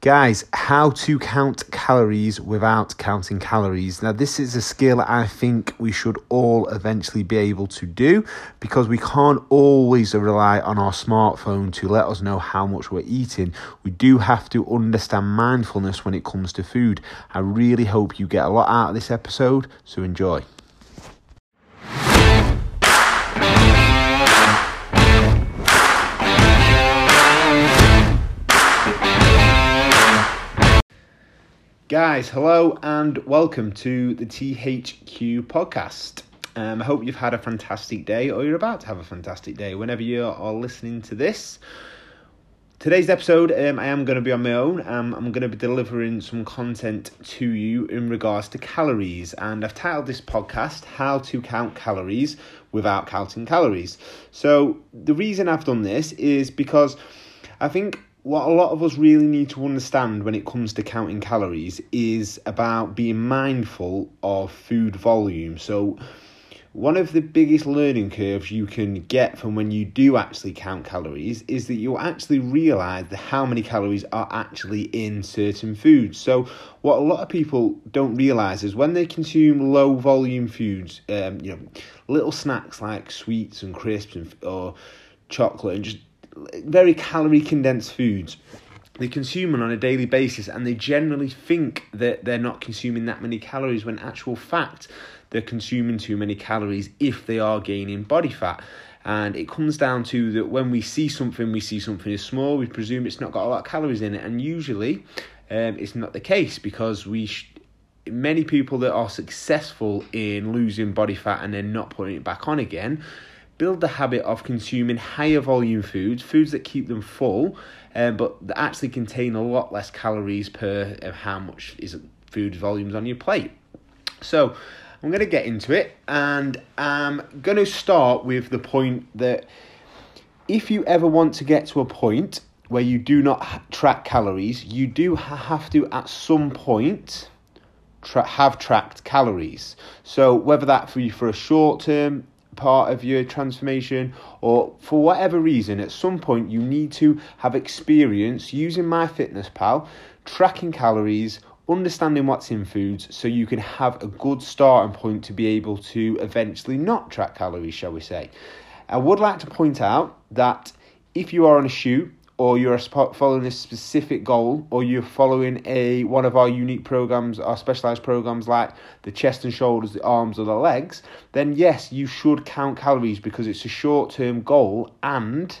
Guys, how to count calories without counting calories. Now, this is a skill I think we should all eventually be able to do because we can't always rely on our smartphone to let us know how much we're eating. We do have to understand mindfulness when it comes to food. I really hope you get a lot out of this episode, so enjoy. Guys, hello and welcome to the THQ podcast. Um, I hope you've had a fantastic day or you're about to have a fantastic day whenever you are listening to this. Today's episode, um, I am going to be on my own. Um, I'm going to be delivering some content to you in regards to calories, and I've titled this podcast How to Count Calories Without Counting Calories. So, the reason I've done this is because I think what a lot of us really need to understand when it comes to counting calories is about being mindful of food volume. So, one of the biggest learning curves you can get from when you do actually count calories is that you'll actually realize how many calories are actually in certain foods. So, what a lot of people don't realize is when they consume low volume foods, um, you know, little snacks like sweets and crisps and, or chocolate and just very calorie condensed foods they consume them on a daily basis and they generally think that they're not consuming that many calories when actual fact they're consuming too many calories if they are gaining body fat. And it comes down to that when we see something we see something is small we presume it's not got a lot of calories in it. And usually um, it's not the case because we sh- many people that are successful in losing body fat and then not putting it back on again build the habit of consuming higher volume foods, foods that keep them full, um, but that actually contain a lot less calories per uh, how much is food volumes on your plate. So I'm going to get into it, and I'm going to start with the point that if you ever want to get to a point where you do not track calories, you do have to at some point tra- have tracked calories. So whether that for you for a short term part of your transformation or for whatever reason at some point you need to have experience using MyFitnessPal tracking calories understanding what's in foods so you can have a good starting point to be able to eventually not track calories shall we say. I would like to point out that if you are on a shoot or you're following a specific goal or you're following a one of our unique programs our specialized programs like the chest and shoulders the arms or the legs then yes you should count calories because it's a short-term goal and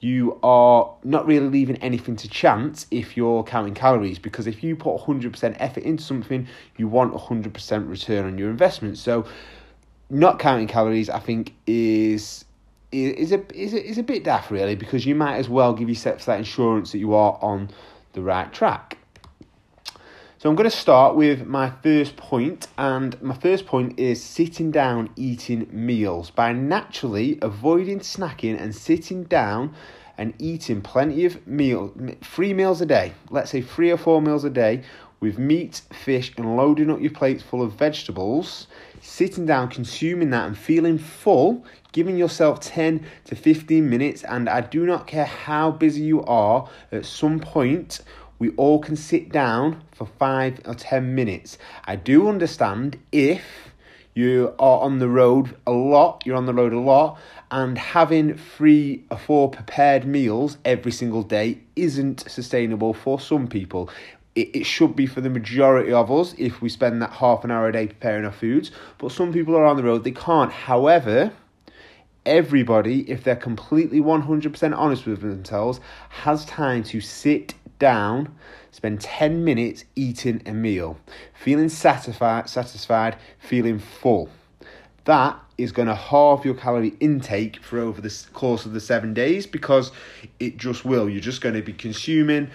you are not really leaving anything to chance if you're counting calories because if you put 100% effort into something you want 100% return on your investment. So not counting calories i think is is a is a, is a bit daft really because you might as well give yourself that insurance that you are on the right track. So I'm going to start with my first point, and my first point is sitting down eating meals by naturally avoiding snacking and sitting down and eating plenty of meal, three meals a day. Let's say three or four meals a day with meat, fish, and loading up your plates full of vegetables. Sitting down, consuming that, and feeling full giving yourself 10 to 15 minutes, and I do not care how busy you are, at some point, we all can sit down for five or 10 minutes. I do understand if you are on the road a lot, you're on the road a lot, and having three or four prepared meals every single day isn't sustainable for some people. It, should be for the majority of us if we spend that half an hour a day preparing our foods, but some people are on the road, they can't. However, everybody, if they're completely 100% honest with themselves, has time to sit down, spend 10 minutes eating a meal, feeling satisfied, satisfied, feeling full. That is going to halve your calorie intake for over the course of the seven days because it just will. You're just going to be consuming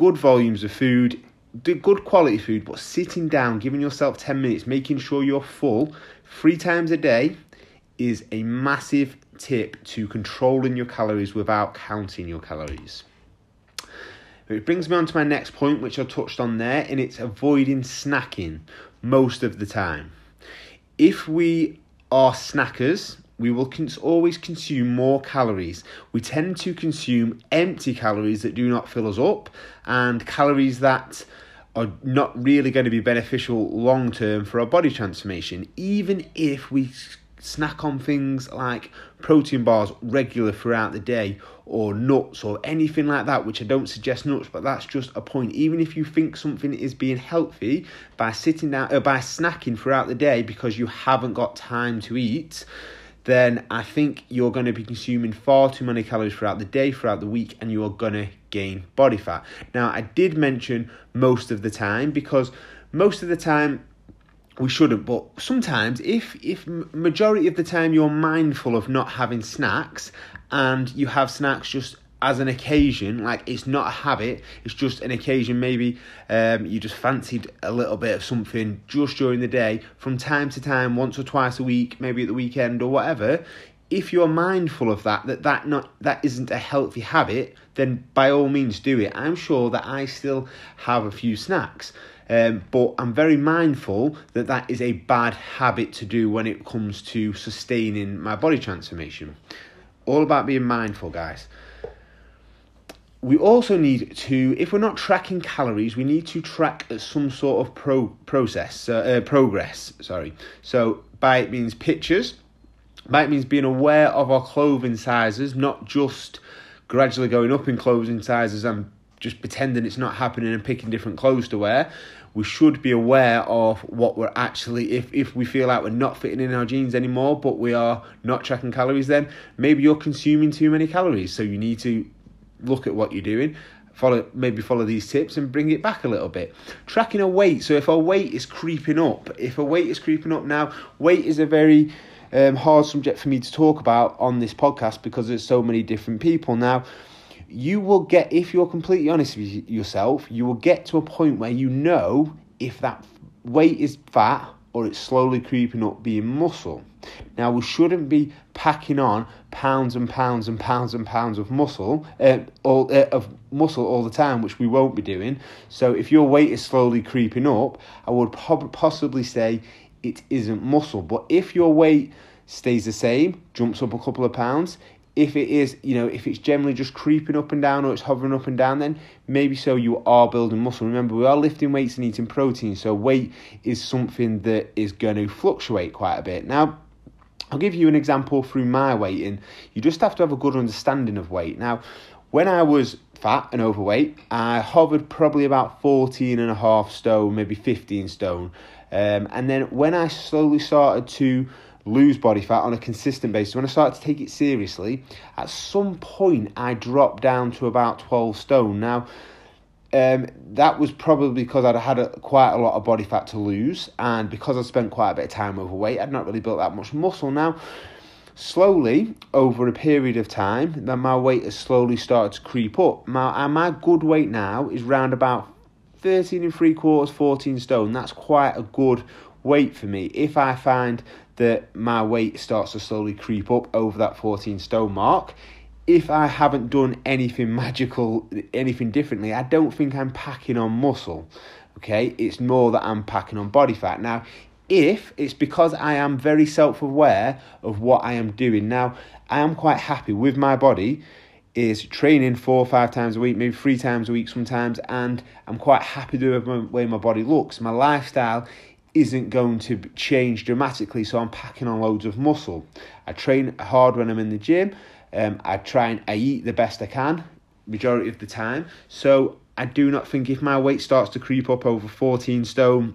good volumes of food, good quality food, but sitting down, giving yourself 10 minutes, making sure you're full three times a day is a massive tip to controlling your calories without counting your calories. It brings me on to my next point, which I touched on there, and it's avoiding snacking most of the time. If we are snackers, we will cons- always consume more calories. We tend to consume empty calories that do not fill us up and calories that are not really going to be beneficial long term for our body transformation, even if we snack on things like protein bars regular throughout the day or nuts or anything like that which I don't suggest nuts but that's just a point even if you think something is being healthy by sitting down or uh, by snacking throughout the day because you haven't got time to eat then I think you're going to be consuming far too many calories throughout the day, throughout the week, and you are going to gain body fat. Now, I did mention most of the time because most of the time we shouldn't but sometimes if if majority of the time you're mindful of not having snacks and you have snacks just as an occasion, like it's not a habit, it's just an occasion. Maybe um, you just fancied a little bit of something just during the day, from time to time, once or twice a week, maybe at the weekend or whatever. If you're mindful of that, that that not that isn't a healthy habit, then by all means do it. I'm sure that I still have a few snacks. Um, but I'm very mindful that that is a bad habit to do when it comes to sustaining my body transformation. All about being mindful, guys. We also need to, if we're not tracking calories, we need to track some sort of pro process, uh, uh, progress. Sorry. So by it means pictures. By it means being aware of our clothing sizes, not just gradually going up in clothing sizes and just pretending it's not happening and picking different clothes to wear we should be aware of what we're actually if if we feel like we're not fitting in our jeans anymore but we are not tracking calories then maybe you're consuming too many calories so you need to look at what you're doing follow maybe follow these tips and bring it back a little bit. Tracking a weight so if our weight is creeping up if a weight is creeping up now weight is a very um, hard subject for me to talk about on this podcast because there's so many different people. Now you will get, if you're completely honest with yourself, you will get to a point where you know if that weight is fat or it's slowly creeping up being muscle. Now, we shouldn't be packing on pounds and pounds and pounds and pounds of muscle, uh, all, uh, of muscle all the time, which we won't be doing. So, if your weight is slowly creeping up, I would possibly say it isn't muscle. But if your weight stays the same, jumps up a couple of pounds, if it is, you know, if it's generally just creeping up and down or it's hovering up and down, then maybe so you are building muscle. Remember, we are lifting weights and eating protein, so weight is something that is going to fluctuate quite a bit. Now, I'll give you an example through my weight. weighting. You just have to have a good understanding of weight. Now, when I was fat and overweight, I hovered probably about 14 and a half stone, maybe 15 stone. Um, and then when I slowly started to lose body fat on a consistent basis, when I started to take it seriously, at some point I dropped down to about 12 stone. Now, um, that was probably because I'd had a, quite a lot of body fat to lose, and because I spent quite a bit of time overweight, I'd not really built that much muscle. Now, slowly over a period of time, then my weight has slowly started to creep up. My my good weight now is round about 13 and three quarters, 14 stone. That's quite a good weight for me. If I find that my weight starts to slowly creep up over that 14 stone mark. If I haven't done anything magical, anything differently, I don't think I'm packing on muscle. Okay, it's more that I'm packing on body fat. Now, if it's because I am very self aware of what I am doing. Now, I am quite happy with my body, is training four or five times a week, maybe three times a week sometimes, and I'm quite happy with the way my body looks. My lifestyle isn't going to change dramatically, so I'm packing on loads of muscle. I train hard when I'm in the gym. Um, I try and I eat the best I can majority of the time. So I do not think if my weight starts to creep up over 14 stone,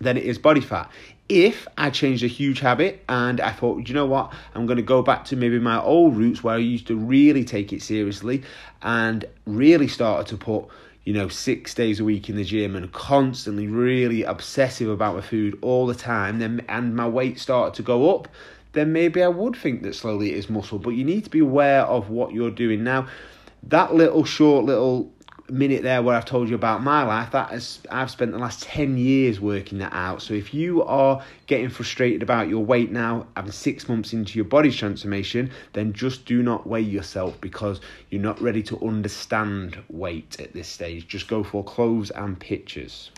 then it is body fat. If I changed a huge habit and I thought, you know what, I'm going to go back to maybe my old roots where I used to really take it seriously and really started to put you know, six days a week in the gym and constantly really obsessive about my food all the time, then and my weight started to go up, then maybe I would think that slowly it is muscle. But you need to be aware of what you're doing. Now, that little short little minute there where I've told you about my life, that is I've spent the last 10 years working that out. So if you are getting frustrated about your weight now, having six months into your body transformation, then just do not weigh yourself because you're not ready to understand weight at this stage. Just go for clothes and pictures.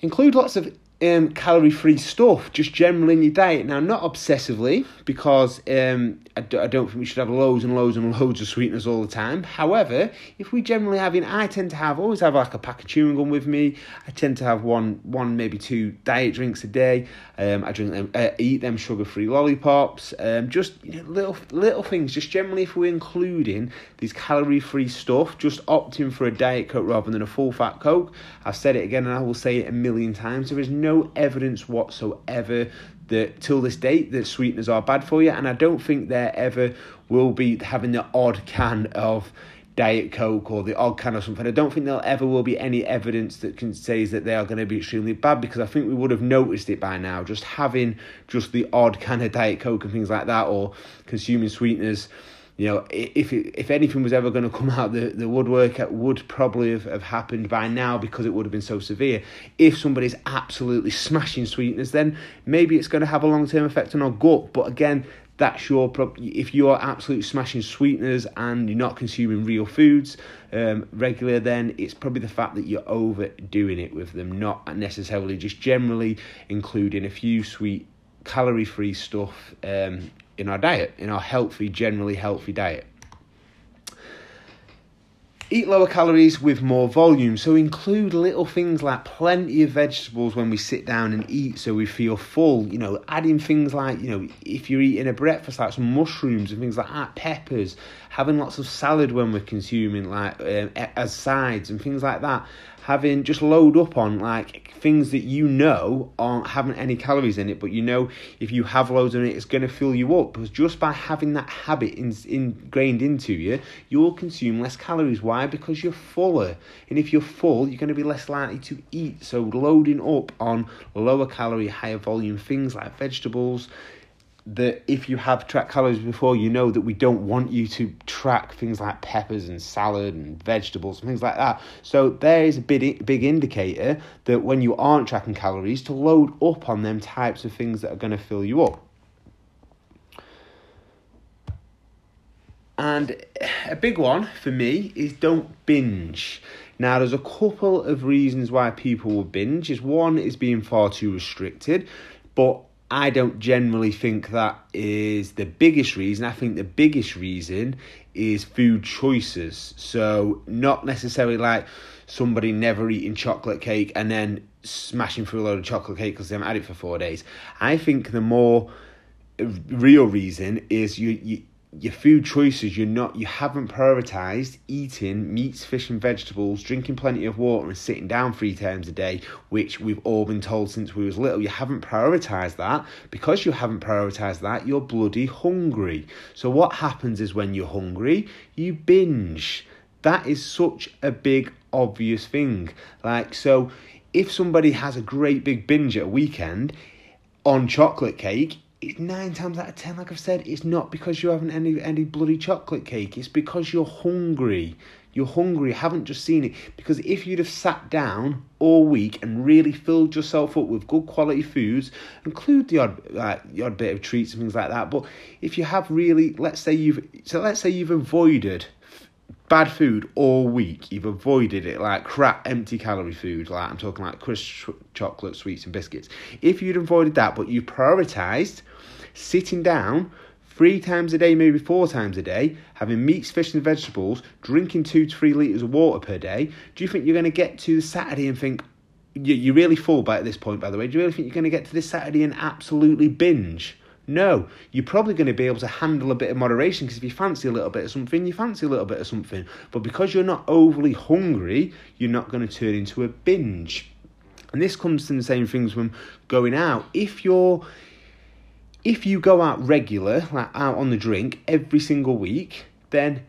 Include lots of um, calorie free stuff just generally in your diet. Now, not obsessively, because um, I, d- I don't think we should have loads and loads and loads of sweeteners all the time. However, if we generally having, I tend to have always have like a pack of chewing gum with me. I tend to have one, one maybe two diet drinks a day. Um, I drink them, uh, eat them sugar free lollipops. Um, just you know, little little things. Just generally, if we're including these calorie free stuff, just opting for a diet coke rather than a full fat coke. I've said it again, and I will say it a million times. There is no no evidence whatsoever that till this date that sweeteners are bad for you, and I don't think there ever will be having the odd can of Diet Coke or the odd can or something. I don't think there ever will be any evidence that can say that they are going to be extremely bad because I think we would have noticed it by now. Just having just the odd can of Diet Coke and things like that, or consuming sweeteners you know, if if anything was ever going to come out the, the woodwork, would probably have, have happened by now because it would have been so severe. If somebody's absolutely smashing sweeteners, then maybe it's going to have a long term effect on our gut. But again, that's your problem. if you're absolutely smashing sweeteners and you're not consuming real foods um, regular, then it's probably the fact that you're overdoing it with them, not necessarily just generally including a few sweet calorie free stuff um, in our diet, in our healthy, generally healthy diet. Eat lower calories with more volume. So include little things like plenty of vegetables when we sit down and eat so we feel full. You know, adding things like, you know, if you're eating a breakfast, like some mushrooms and things like that, peppers, having lots of salad when we're consuming, like um, as sides and things like that having just load up on like things that you know aren't having any calories in it, but you know if you have loads in it, it's going to fill you up. Because just by having that habit in, ingrained into you, you'll consume less calories. Why? Because you're fuller, and if you're full, you're going to be less likely to eat. So loading up on lower calorie, higher volume things like vegetables that if you have tracked calories before, you know that we don't want you to track things like peppers and salad and vegetables and things like that. So there is a big, big indicator that when you aren't tracking calories, to load up on them types of things that are going to fill you up. And a big one for me is don't binge. Now, there's a couple of reasons why people will binge. Is one is being far too restricted, but I don't generally think that is the biggest reason. I think the biggest reason is food choices. So, not necessarily like somebody never eating chocolate cake and then smashing through a load of chocolate cake because they haven't had it for four days. I think the more real reason is you, you your food choices you're not you haven't prioritized eating meats fish and vegetables drinking plenty of water and sitting down three times a day which we've all been told since we was little. You haven't prioritized that. Because you haven't prioritized that you're bloody hungry. So what happens is when you're hungry you binge. That is such a big obvious thing. Like so if somebody has a great big binge at a weekend on chocolate cake nine times out of ten, like I've said, it's not because you haven't any any bloody chocolate cake. It's because you're hungry. You're hungry. You haven't just seen it. Because if you'd have sat down all week and really filled yourself up with good quality foods, include the odd like the odd bit of treats and things like that. But if you have really, let's say you've so let's say you've avoided bad food all week. You've avoided it like crap, empty calorie food. Like I'm talking like crisp chocolate, sweets, and biscuits. If you'd avoided that, but you prioritised sitting down three times a day, maybe four times a day, having meats, fish, and vegetables, drinking two to three litres of water per day, do you think you're going to get to Saturday and think, you're really full by at this point, by the way, do you really think you're going to get to this Saturday and absolutely binge? No, you're probably going to be able to handle a bit of moderation because if you fancy a little bit of something, you fancy a little bit of something. But because you're not overly hungry, you're not going to turn into a binge. And this comes to the same things when going out. If you're if you go out regular, like out on the drink every single week, then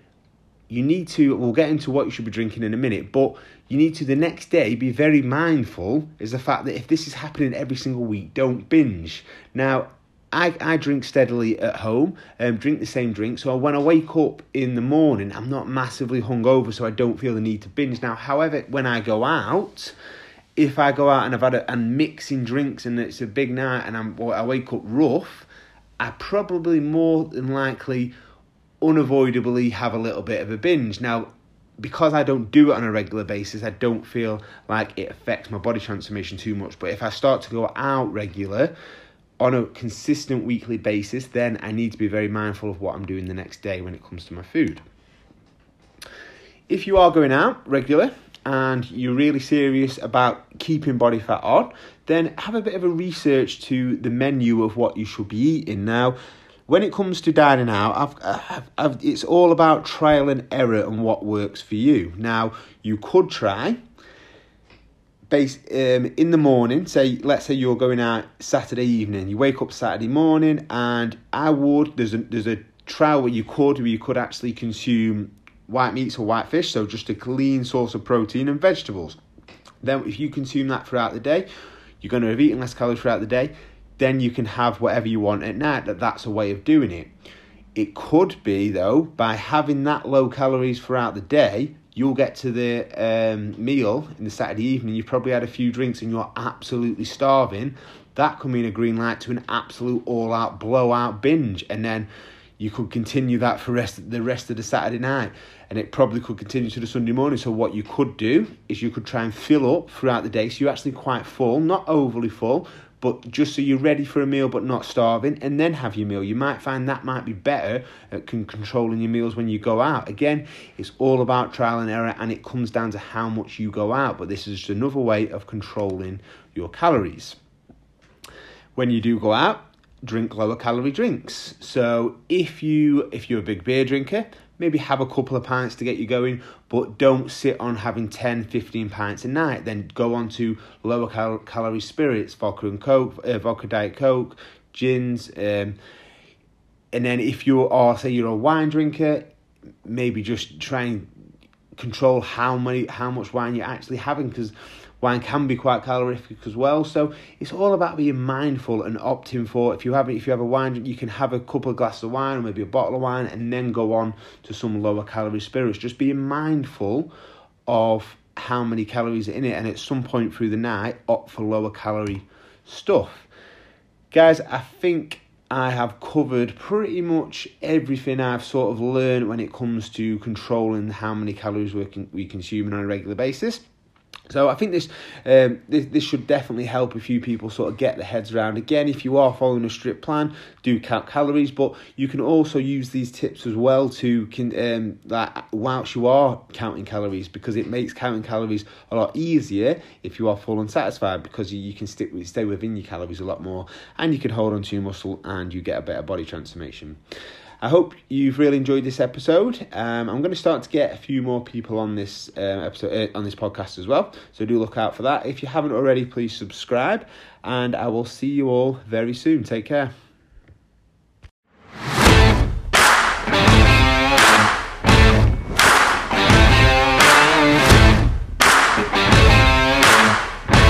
you need to we'll get into what you should be drinking in a minute, but you need to the next day be very mindful is the fact that if this is happening every single week, don't binge. Now, I, I drink steadily at home, um, drink the same drink. So when I wake up in the morning, I'm not massively hungover, so I don't feel the need to binge. Now, however, when I go out, if I go out and I've had a and mixing drinks and it's a big night and I'm I wake up rough, I probably more than likely unavoidably have a little bit of a binge. Now, because I don't do it on a regular basis, I don't feel like it affects my body transformation too much. But if I start to go out regular on a consistent weekly basis, then I need to be very mindful of what I'm doing the next day when it comes to my food. If you are going out regularly and you're really serious about keeping body fat on, then have a bit of a research to the menu of what you should be eating. Now, when it comes to dining out, I've, I've, I've, it's all about trial and error and what works for you. Now, you could try base um, in the morning. Say, let's say you're going out Saturday evening. You wake up Saturday morning, and I would there's a there's a trial where you could where you could actually consume white meats or white fish, so just a clean source of protein and vegetables. Then, if you consume that throughout the day, you're going to have eaten less calories throughout the day then you can have whatever you want at night. That that's a way of doing it. It could be though by having that low calories throughout the day, you'll get to the um, meal in the Saturday evening. You've probably had a few drinks and you're absolutely starving. That could mean a green light to an absolute all-out blowout binge, and then you could continue that for rest the rest of the Saturday night, and it probably could continue to the Sunday morning. So what you could do is you could try and fill up throughout the day, so you're actually quite full, not overly full, but just so you're ready for a meal but not starving, and then have your meal. You might find that might be better at controlling your meals when you go out. Again, it's all about trial and error, and it comes down to how much you go out. But this is just another way of controlling your calories. When you do go out, drink lower calorie drinks. So if you if you're a big beer drinker, maybe have a couple of pints to get you going, but don't sit on having 10, 15 pints a night. Then go on to lower cal- calorie spirits, vodka and coke, uh, vodka diet coke, gins. Um, and then if you are, say, you're a wine drinker, maybe just try and control how many, how much wine you're actually having because Wine can be quite calorific as well, so it's all about being mindful and opting for. If you have if you have a wine, you can have a couple of glasses of wine or maybe a bottle of wine, and then go on to some lower calorie spirits. Just being mindful of how many calories are in it, and at some point through the night, opt for lower calorie stuff. Guys, I think I have covered pretty much everything I've sort of learned when it comes to controlling how many calories we, we consume on a regular basis. So I think this, um, this this should definitely help a few people sort of get their heads around. Again, if you are following a strict plan, do count calories, but you can also use these tips as well to can um, that whilst you are counting calories because it makes counting calories a lot easier if you are full and satisfied because you, you can stick with, stay within your calories a lot more and you can hold on to your muscle and you get a better body transformation. I hope you've really enjoyed this episode. Um, I'm going to start to get a few more people on this uh, episode uh, on this podcast as well, so do look out for that. If you haven't already, please subscribe, and I will see you all very soon. Take care.